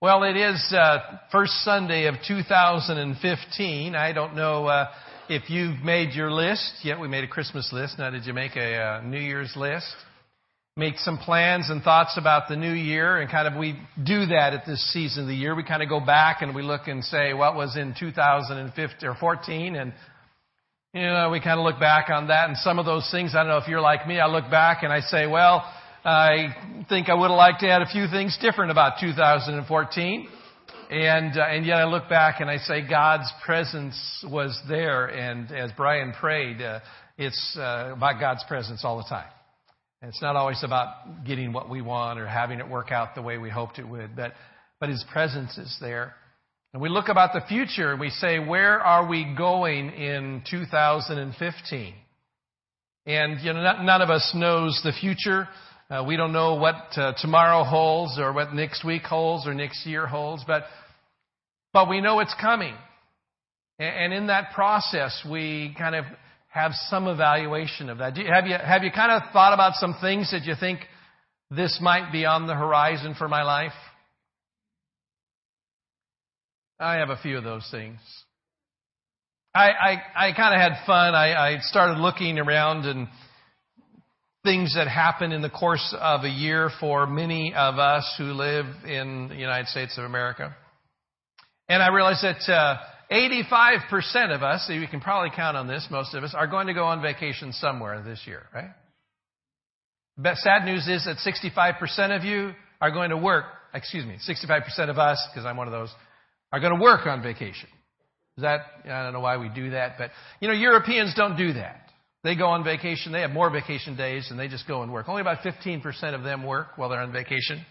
Well, it is uh, first Sunday of 2015. I don't know uh, if you've made your list yet. We made a Christmas list. Now, did you make a uh, New Year's list? Make some plans and thoughts about the new year, and kind of we do that at this season of the year. We kind of go back and we look and say what was in 2015 or 14, and you know we kind of look back on that and some of those things. I don't know if you're like me. I look back and I say, well. I think I would have liked to add a few things different about 2014. And, uh, and yet I look back and I say God's presence was there. And as Brian prayed, uh, it's uh, about God's presence all the time. And it's not always about getting what we want or having it work out the way we hoped it would, but, but His presence is there. And we look about the future and we say, where are we going in 2015? And you know, none of us knows the future. Uh, we don't know what uh, tomorrow holds or what next week holds or next year holds, but, but we know it's coming. And, and in that process, we kind of have some evaluation of that. You, have, you, have you kind of thought about some things that you think this might be on the horizon for my life? I have a few of those things. I, I, I kind of had fun. I, I started looking around and things that happen in the course of a year for many of us who live in the United States of America. And I realize that uh, 85% of us, you can probably count on this, most of us, are going to go on vacation somewhere this year, right? But sad news is that 65% of you are going to work, excuse me, 65% of us, because I'm one of those, are going to work on vacation. Is that, I don't know why we do that, but, you know, Europeans don't do that. They go on vacation. They have more vacation days and they just go and work. Only about 15% of them work while they're on vacation.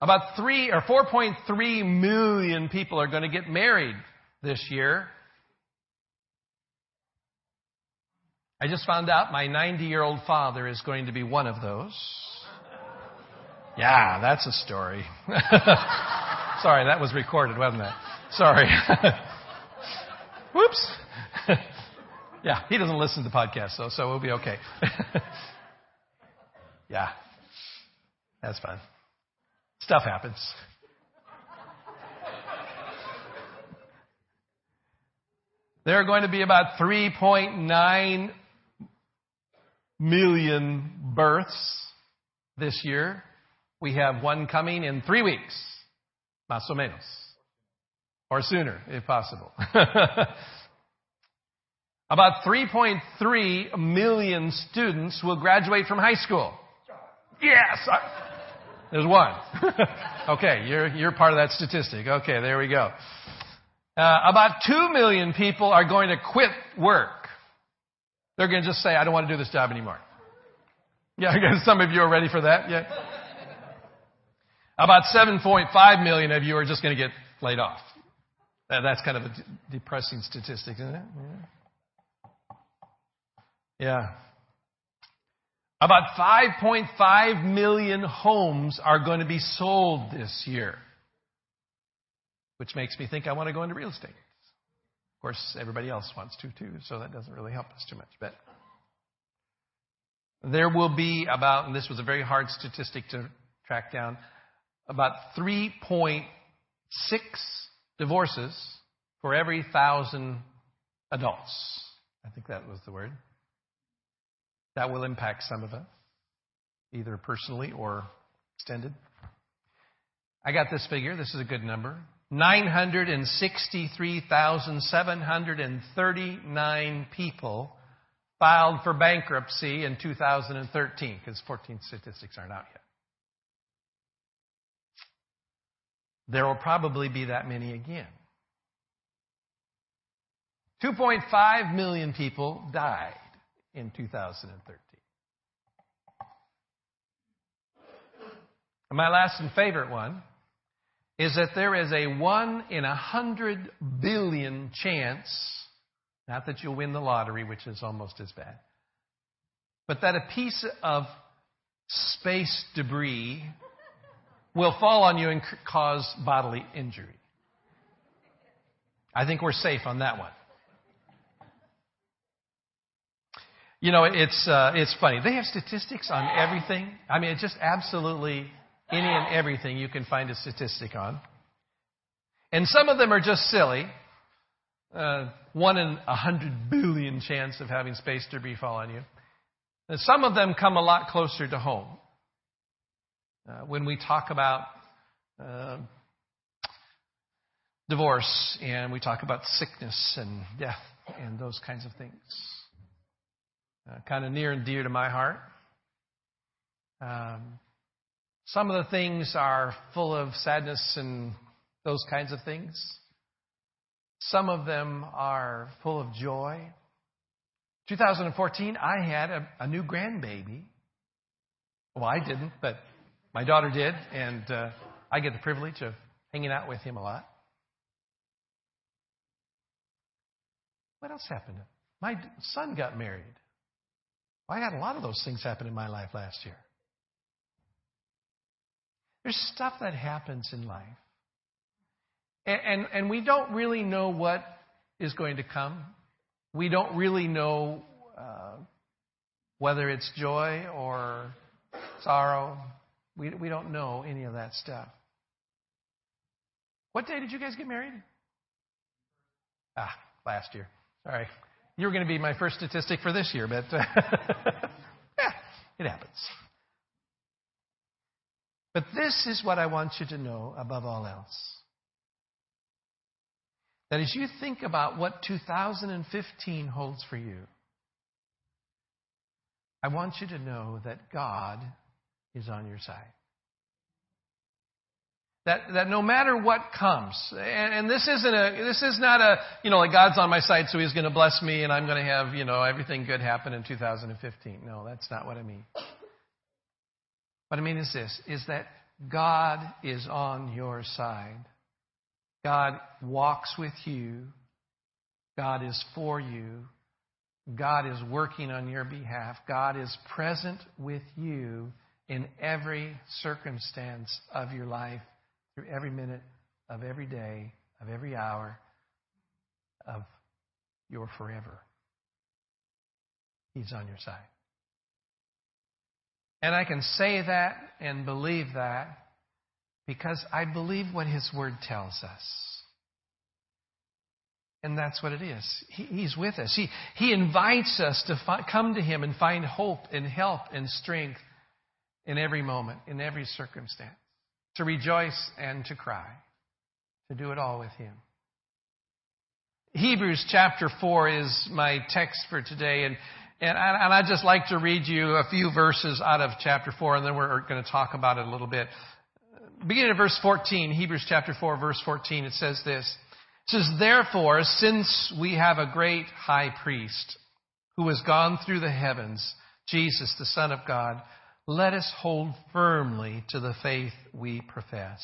About 3 or 4.3 million people are going to get married this year. I just found out my 90 year old father is going to be one of those. Yeah, that's a story. Sorry, that was recorded, wasn't it? Sorry. Whoops. Yeah, he doesn't listen to the podcast, though, so we'll be okay. yeah, that's fine. Stuff happens. There are going to be about 3.9 million births this year. We have one coming in three weeks, más o menos, or sooner, if possible. About 3.3 million students will graduate from high school. Yes! I, there's one. okay, you're, you're part of that statistic. Okay, there we go. Uh, about 2 million people are going to quit work. They're going to just say, I don't want to do this job anymore. Yeah, I guess some of you are ready for that. Yeah. About 7.5 million of you are just going to get laid off. That's kind of a depressing statistic, isn't it? Yeah. Yeah. About 5.5 million homes are going to be sold this year, which makes me think I want to go into real estate. Of course, everybody else wants to too, so that doesn't really help us too much. But there will be about, and this was a very hard statistic to track down, about 3.6 divorces for every thousand adults. I think that was the word. That will impact some of us, either personally or extended. I got this figure. This is a good number. 963,739 people filed for bankruptcy in 2013 because 14 statistics aren't out yet. There will probably be that many again. 2.5 million people died in 2013. And my last and favorite one is that there is a one in a hundred billion chance, not that you'll win the lottery, which is almost as bad, but that a piece of space debris will fall on you and cause bodily injury. I think we're safe on that one. You know, it's, uh, it's funny. They have statistics on everything. I mean, it's just absolutely Any and everything you can find a statistic on. And some of them are just silly. Uh, one in a hundred billion chance of having space debris fall on you. And some of them come a lot closer to home. Uh, when we talk about uh, divorce and we talk about sickness and death and those kinds of things, uh, kind of near and dear to my heart. Um, some of the things are full of sadness and those kinds of things. Some of them are full of joy. 2014, I had a, a new grandbaby. Well, I didn't, but my daughter did, and uh, I get the privilege of hanging out with him a lot. What else happened? My son got married. I had a lot of those things happen in my life last year. There's stuff that happens in life. And, and, and, we don't really know what is going to come. We don't really know uh, whether it's joy or sorrow. We, we don't know any of that stuff. What day did you guys get married? Ah, last year. Sorry. You were going to be my first statistic for this year, but yeah, it happens. But this is what I want you to know above all else. That as you think about what 2015 holds for you, I want you to know that God is on your side. That, that no matter what comes, and, and this isn't a, this is not a, you know, like God's on my side, so He's going to bless me, and I'm going to have, you know, everything good happen in 2015. No, that's not what I mean. What I mean is this: is that God is on your side. God walks with you. God is for you. God is working on your behalf. God is present with you in every circumstance of your life through every minute of every day, of every hour of your forever. He's on your side. And I can say that and believe that because I believe what His Word tells us. And that's what it is. He, he's with us. He, he invites us to fi- come to Him and find hope and help and strength in every moment, in every circumstance to rejoice and to cry, to do it all with Him. Hebrews chapter 4 is my text for today, and, and, I, and I'd just like to read you a few verses out of chapter 4, and then we're going to talk about it a little bit. Beginning of verse 14, Hebrews chapter 4, verse 14, it says this. It says, Therefore, since we have a great high priest who has gone through the heavens, Jesus, the Son of God, let us hold firmly to the faith we profess.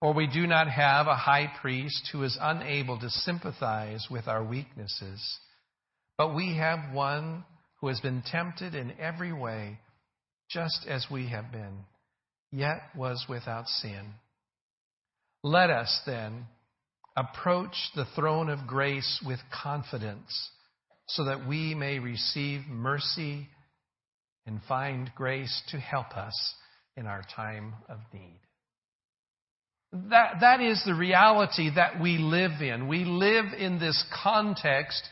For we do not have a high priest who is unable to sympathize with our weaknesses, but we have one who has been tempted in every way, just as we have been, yet was without sin. Let us then approach the throne of grace with confidence, so that we may receive mercy and find grace to help us in our time of need. That, that is the reality that we live in. We live in this context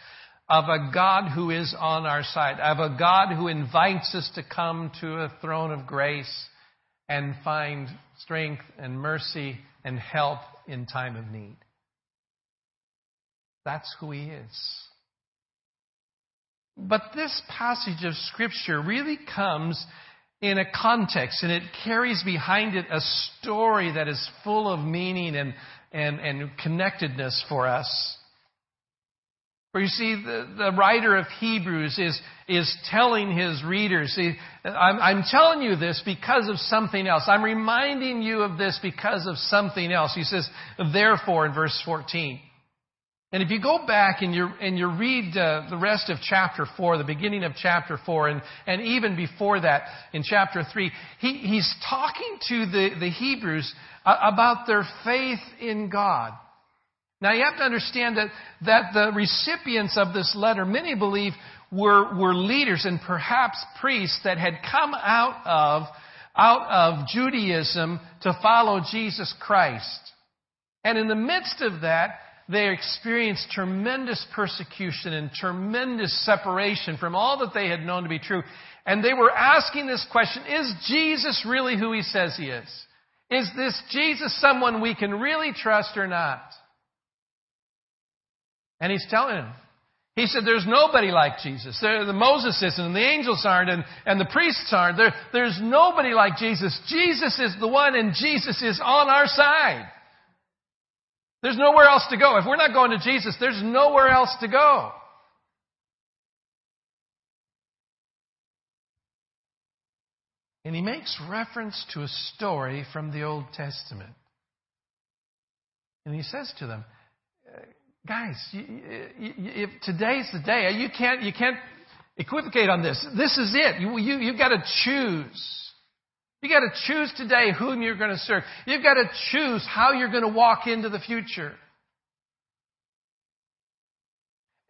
of a God who is on our side, of a God who invites us to come to a throne of grace and find strength and mercy and help in time of need. That's who He is. But this passage of Scripture really comes in a context and it carries behind it a story that is full of meaning and, and, and connectedness for us. For you see, the, the writer of Hebrews is, is telling his readers, see, I'm, I'm telling you this because of something else. I'm reminding you of this because of something else. He says, therefore, in verse 14. And if you go back and you, and you read uh, the rest of chapter 4, the beginning of chapter 4, and, and even before that in chapter 3, he, he's talking to the, the Hebrews uh, about their faith in God. Now you have to understand that, that the recipients of this letter, many believe, were, were leaders and perhaps priests that had come out of out of Judaism to follow Jesus Christ. And in the midst of that, they experienced tremendous persecution and tremendous separation from all that they had known to be true. And they were asking this question, is Jesus really who he says he is? Is this Jesus someone we can really trust or not? And he's telling them. He said, There's nobody like Jesus. The Moses isn't, and the angels aren't, and, and the priests aren't. There, there's nobody like Jesus. Jesus is the one, and Jesus is on our side. There's nowhere else to go. If we're not going to Jesus, there's nowhere else to go. And he makes reference to a story from the Old Testament. And he says to them, guys, if today's the day, you can't, you can't equivocate on this. This is it. You, you, you've got to choose. You've got to choose today whom you're going to serve. You've got to choose how you're going to walk into the future.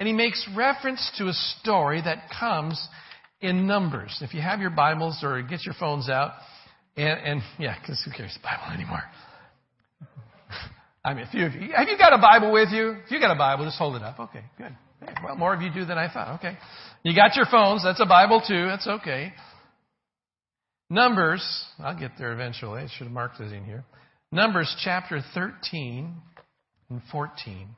And he makes reference to a story that comes in Numbers. If you have your Bibles or get your phones out, and, and yeah, because who cares the Bible anymore? I mean, a few of you. Have you got a Bible with you? If you got a Bible, just hold it up. Okay, good. Well, more of you do than I thought. Okay. You got your phones. That's a Bible too. That's okay. Numbers, I'll get there eventually. I should have marked it in here. Numbers chapter 13 and 14.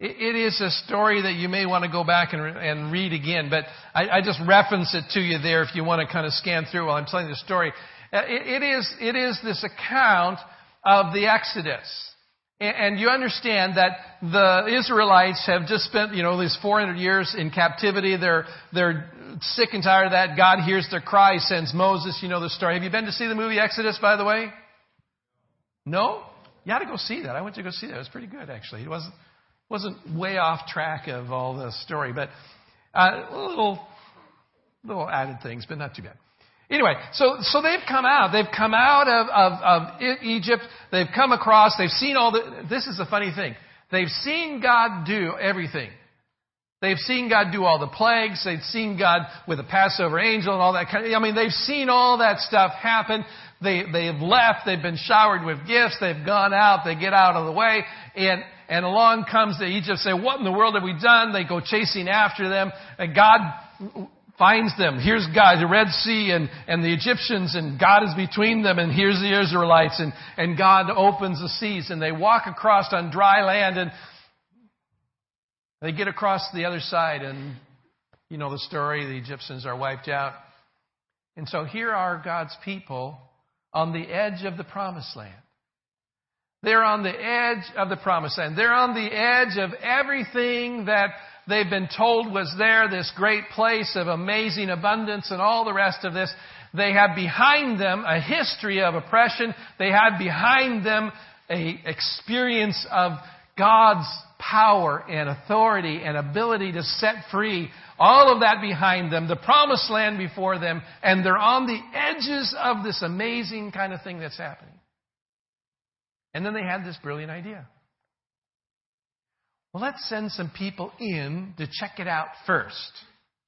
it is a story that you may want to go back and, and read again, but I, I, just reference it to you there if you want to kind of scan through while I'm telling the story. Uh, it, it, is, it is this account of the Exodus. And you understand that the Israelites have just spent, you know, these 400 years in captivity. They're, they're sick and tired of that. God hears their cry, sends Moses. You know the story. Have you been to see the movie Exodus, by the way? No? You ought to go see that. I went to go see that. It was pretty good, actually. It wasn't, wasn't way off track of all the story, but uh, little, little added things, but not too bad. Anyway, so, so they've come out. They've come out of, of, of Egypt. They've come across. They've seen all the, this is the funny thing. They've seen God do everything. They've seen God do all the plagues. They've seen God with a Passover angel and all that kind of, I mean, they've seen all that stuff happen. They, they've left. They've been showered with gifts. They've gone out. They get out of the way. And, and along comes the Egypt say, what in the world have we done? They go chasing after them. And God finds them. Here's God, the Red Sea and, and the Egyptians, and God is between them, and here's the Israelites, and, and God opens the seas, and they walk across on dry land, and they get across the other side, and you know the story, the Egyptians are wiped out. And so here are God's people on the edge of the promised land. They're on the edge of the promised land. They're on the edge of everything that they've been told was there, this great place of amazing abundance and all the rest of this. They have behind them a history of oppression. They have behind them a experience of God's power and authority and ability to set free. All of that behind them, the promised land before them, and they're on the edges of this amazing kind of thing that's happening. And then they had this brilliant idea. Well, let's send some people in to check it out first.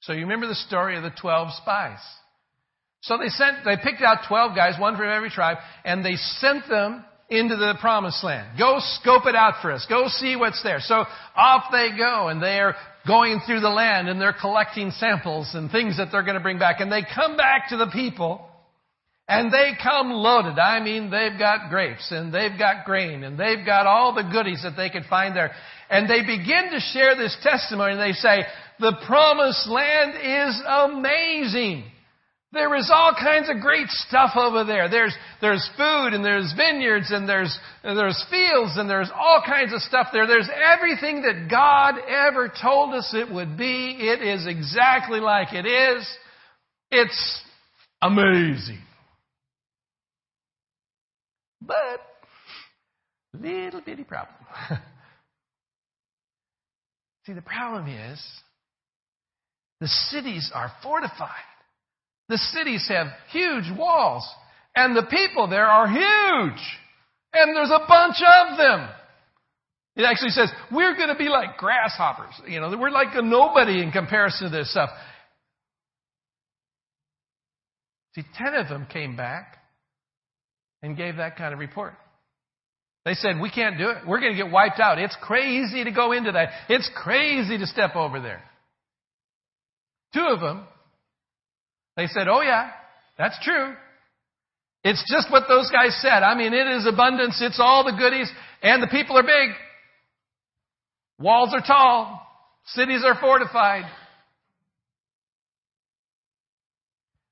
So you remember the story of the 12 spies. So they sent, they picked out 12 guys, one from every tribe, and they sent them into the promised land. Go scope it out for us. Go see what's there. So off they go and they're going through the land and they're collecting samples and things that they're going to bring back. And they come back to the people and they come loaded. I mean, they've got grapes and they've got grain and they've got all the goodies that they could find there. And they begin to share this testimony and they say, the promised land is amazing. There is all kinds of great stuff over there. There's, there's food and there's vineyards and there's, and there's fields and there's all kinds of stuff there. There's everything that God ever told us it would be. It is exactly like it is. It's amazing. But, little bitty problem. See, the problem is the cities are fortified. The cities have huge walls, and the people there are huge, and there's a bunch of them. It actually says, we're going to be like grasshoppers. You know, we're like a nobody in comparison to this stuff. See, ten of them came back and gave that kind of report. They said, We can't do it. We're going to get wiped out. It's crazy to go into that. It's crazy to step over there. Two of them, they said, Oh, yeah, that's true. It's just what those guys said. I mean, it is abundance. It's all the goodies. And the people are big. Walls are tall. Cities are fortified.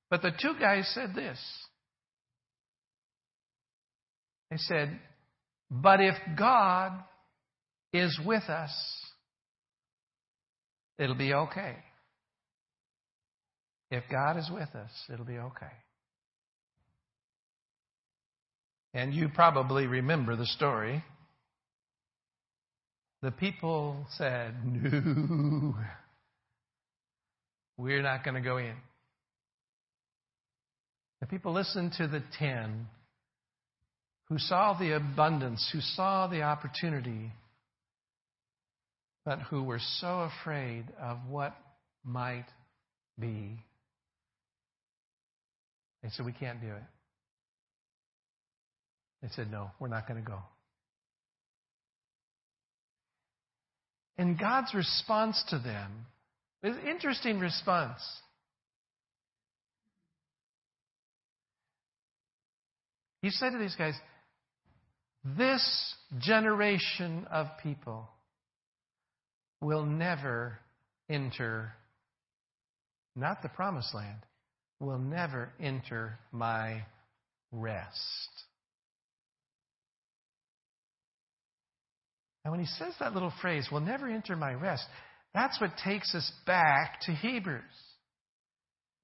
But the two guys said this. They said, But if God is with us, it'll be okay. If God is with us, it'll be okay. And you probably remember the story. The people said, No, we're not going to go in. The people listened to the ten who saw the abundance, who saw the opportunity, but who were so afraid of what might be. They said, We can't do it. They said, No, we're not going to go. And God's response to them is an interesting response. He said to these guys, This generation of people will never enter, not the promised land, will never enter my rest. And when he says that little phrase, will never enter my rest, that's what takes us back to Hebrews.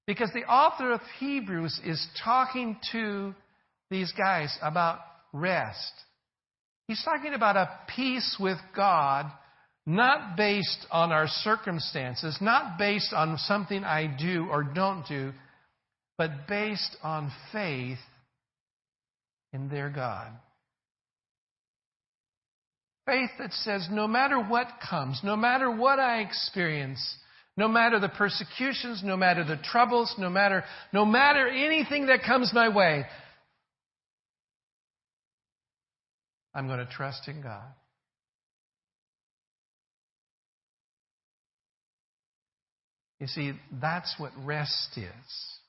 Because the author of Hebrews is talking to these guys about rest. He's talking about a peace with God, not based on our circumstances, not based on something I do or don't do, but based on faith in their God. Faith that says, no matter what comes, no matter what I experience, no matter the persecutions, no matter the troubles, no matter, no matter anything that comes my way, I'm going to trust in God. You see, that's what rest is.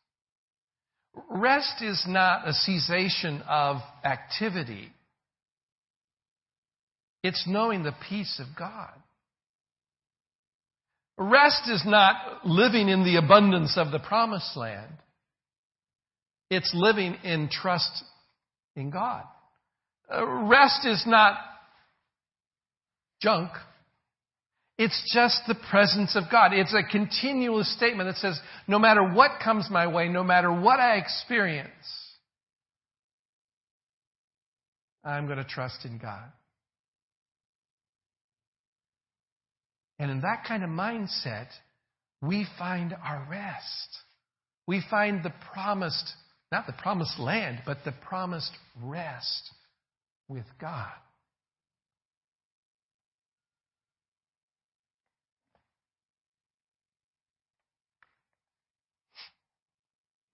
Rest is not a cessation of activity. It's knowing the peace of God. Rest is not living in the abundance of the promised land. It's living in trust in God. Uh, rest is not junk. It's just the presence of God. It's a continual statement that says, no matter what comes my way, no matter what I experience, I'm going to trust in God. And in that kind of mindset, we find our rest. We find the promised, not the promised land, but the promised rest with God.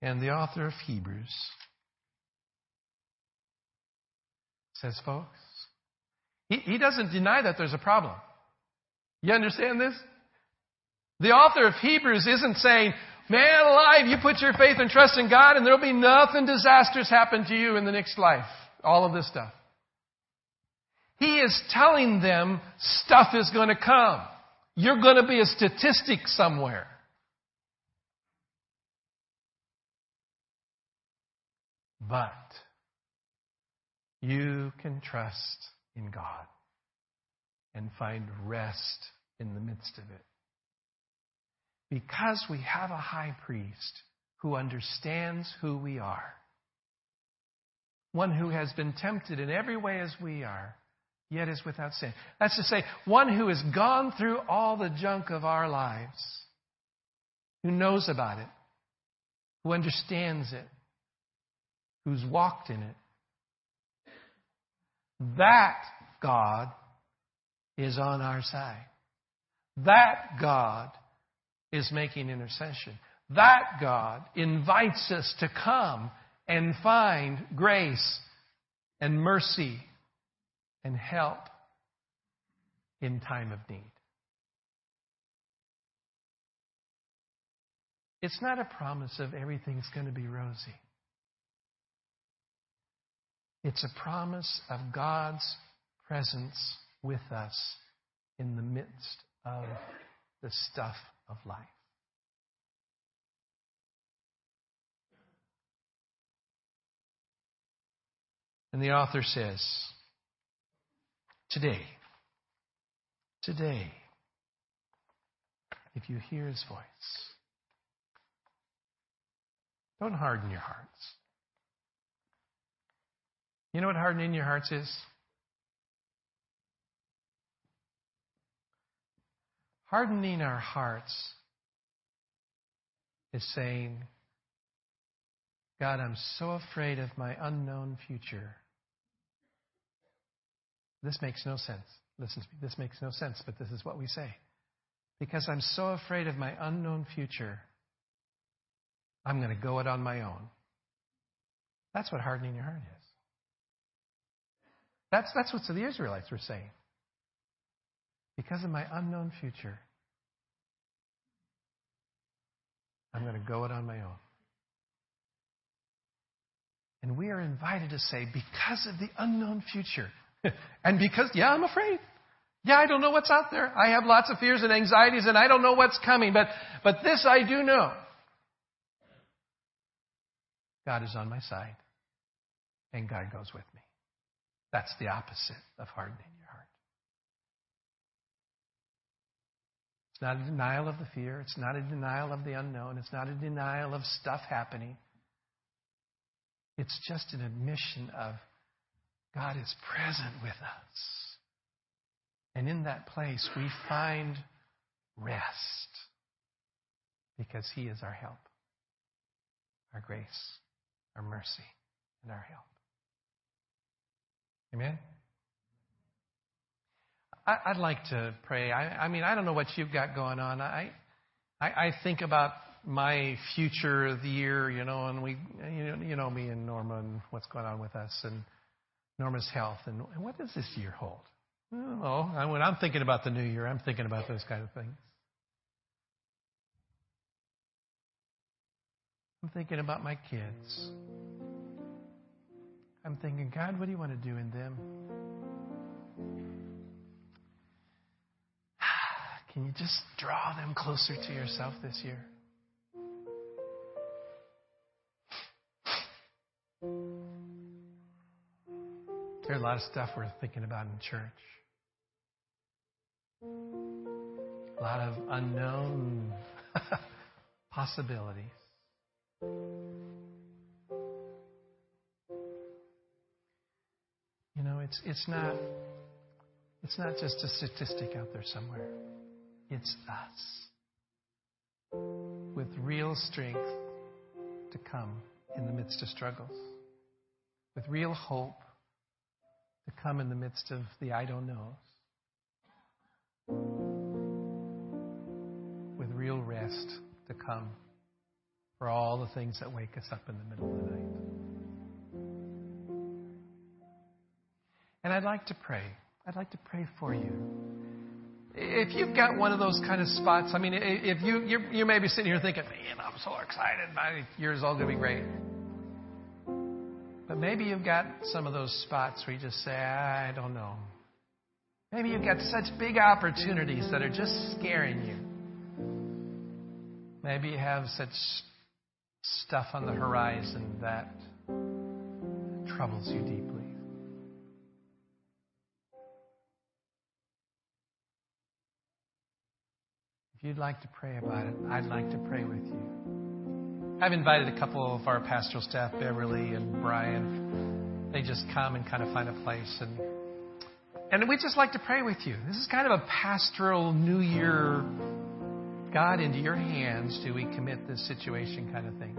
And the author of Hebrews says, folks, he, he doesn't deny that there's a problem. You understand this? The author of Hebrews isn't saying, man alive, you put your faith and trust in God and there'll be nothing disastrous happen to you in the next life. All of this stuff. He is telling them stuff is going to come. You're going to be a statistic somewhere. But you can trust in God and find rest in the midst of it. Because we have a high priest who understands who we are, one who has been tempted in every way as we are, yet is without sin. That's to say, one who has gone through all the junk of our lives, who knows about it, who understands it, who's walked in it. That God is on our side. That God is making intercession. That God invites us to come and find grace and mercy and help in time of need. It's not a promise of everything's going to be rosy. It's a promise of God's presence with us in the midst of the stuff of life. And the author says, Today, today, if you hear his voice, don't harden your hearts. You know what hardening your hearts is? Hardening our hearts is saying, God, I'm so afraid of my unknown future. This makes no sense. Listen to me. This makes no sense, but this is what we say. Because I'm so afraid of my unknown future, I'm going to go it on my own. That's what hardening your heart is. That's, that's what the Israelites were saying. Because of my unknown future, I'm going to go it on my own. And we are invited to say, because of the unknown future, and because, yeah, I'm afraid. Yeah, I don't know what's out there. I have lots of fears and anxieties, and I don't know what's coming. But, but this I do know God is on my side, and God goes with me. That's the opposite of hardening your heart. It's not a denial of the fear. It's not a denial of the unknown. It's not a denial of stuff happening. It's just an admission of God is present with us. And in that place, we find rest because He is our help, our grace, our mercy, and our help. Amen? I, would like to pray. I, I, mean, I don't know what you've got going on. I, I, I think about my future of the year, you know, and we, you know, you know me and Norma and what's going on with us and Norma's health and, and what does this year hold? Oh, when I'm thinking about the new year, I'm thinking about those kind of things. I'm thinking about my kids. I'm thinking, God, what do you want to do in them? Can you just draw them closer to yourself this year? There's a lot of stuff we're thinking about in church. A lot of unknown possibilities. You know, it's, it's, not, it's not just a statistic out there somewhere, it's us with real strength to come in the midst of struggles, with real hope to come in the midst of the I don't knows, with real rest to come for all the things that wake us up in the middle of the night. And I'd like to pray. I'd like to pray for you. If you've got one of those kind of spots, I mean, if you you you may be sitting here thinking, "Man, I'm so excited! My year's all going to be great." But maybe you've got some of those spots where you just say, "I don't know." Maybe you've got such big opportunities that are just scaring you. Maybe you have such stuff on the horizon that troubles you deeply. If you'd like to pray about it, I'd like to pray with you. I've invited a couple of our pastoral staff, Beverly and Brian. They just come and kind of find a place and and we'd just like to pray with you. This is kind of a pastoral New Year, God, into your hands do we commit this situation kind of thing.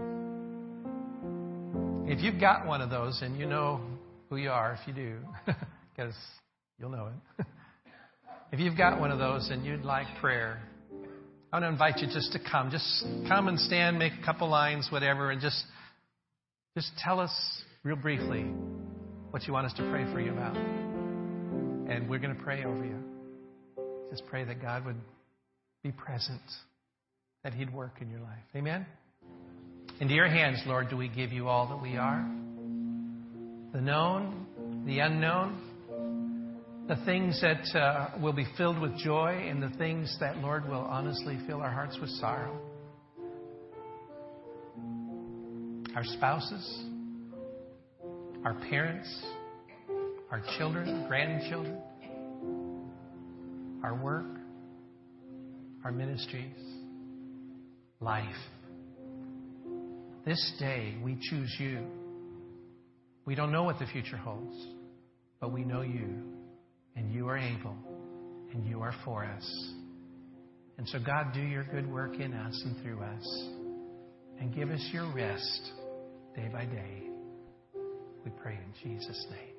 If you've got one of those and you know who you are, if you do, because you'll know it. if you've got one of those and you'd like prayer, I want to invite you just to come. Just come and stand, make a couple lines, whatever, and just just tell us real briefly what you want us to pray for you about. And we're going to pray over you. Just pray that God would be present, that He'd work in your life. Amen? Into your hands, Lord, do we give you all that we are the known, the unknown, the things that uh, will be filled with joy, and the things that, Lord, will honestly fill our hearts with sorrow. Our spouses, our parents, our children, grandchildren, our work, our ministries, life. This day we choose you. We don't know what the future holds, but we know you, and you are able, and you are for us. And so, God, do your good work in us and through us, and give us your rest day by day. We pray in Jesus' name.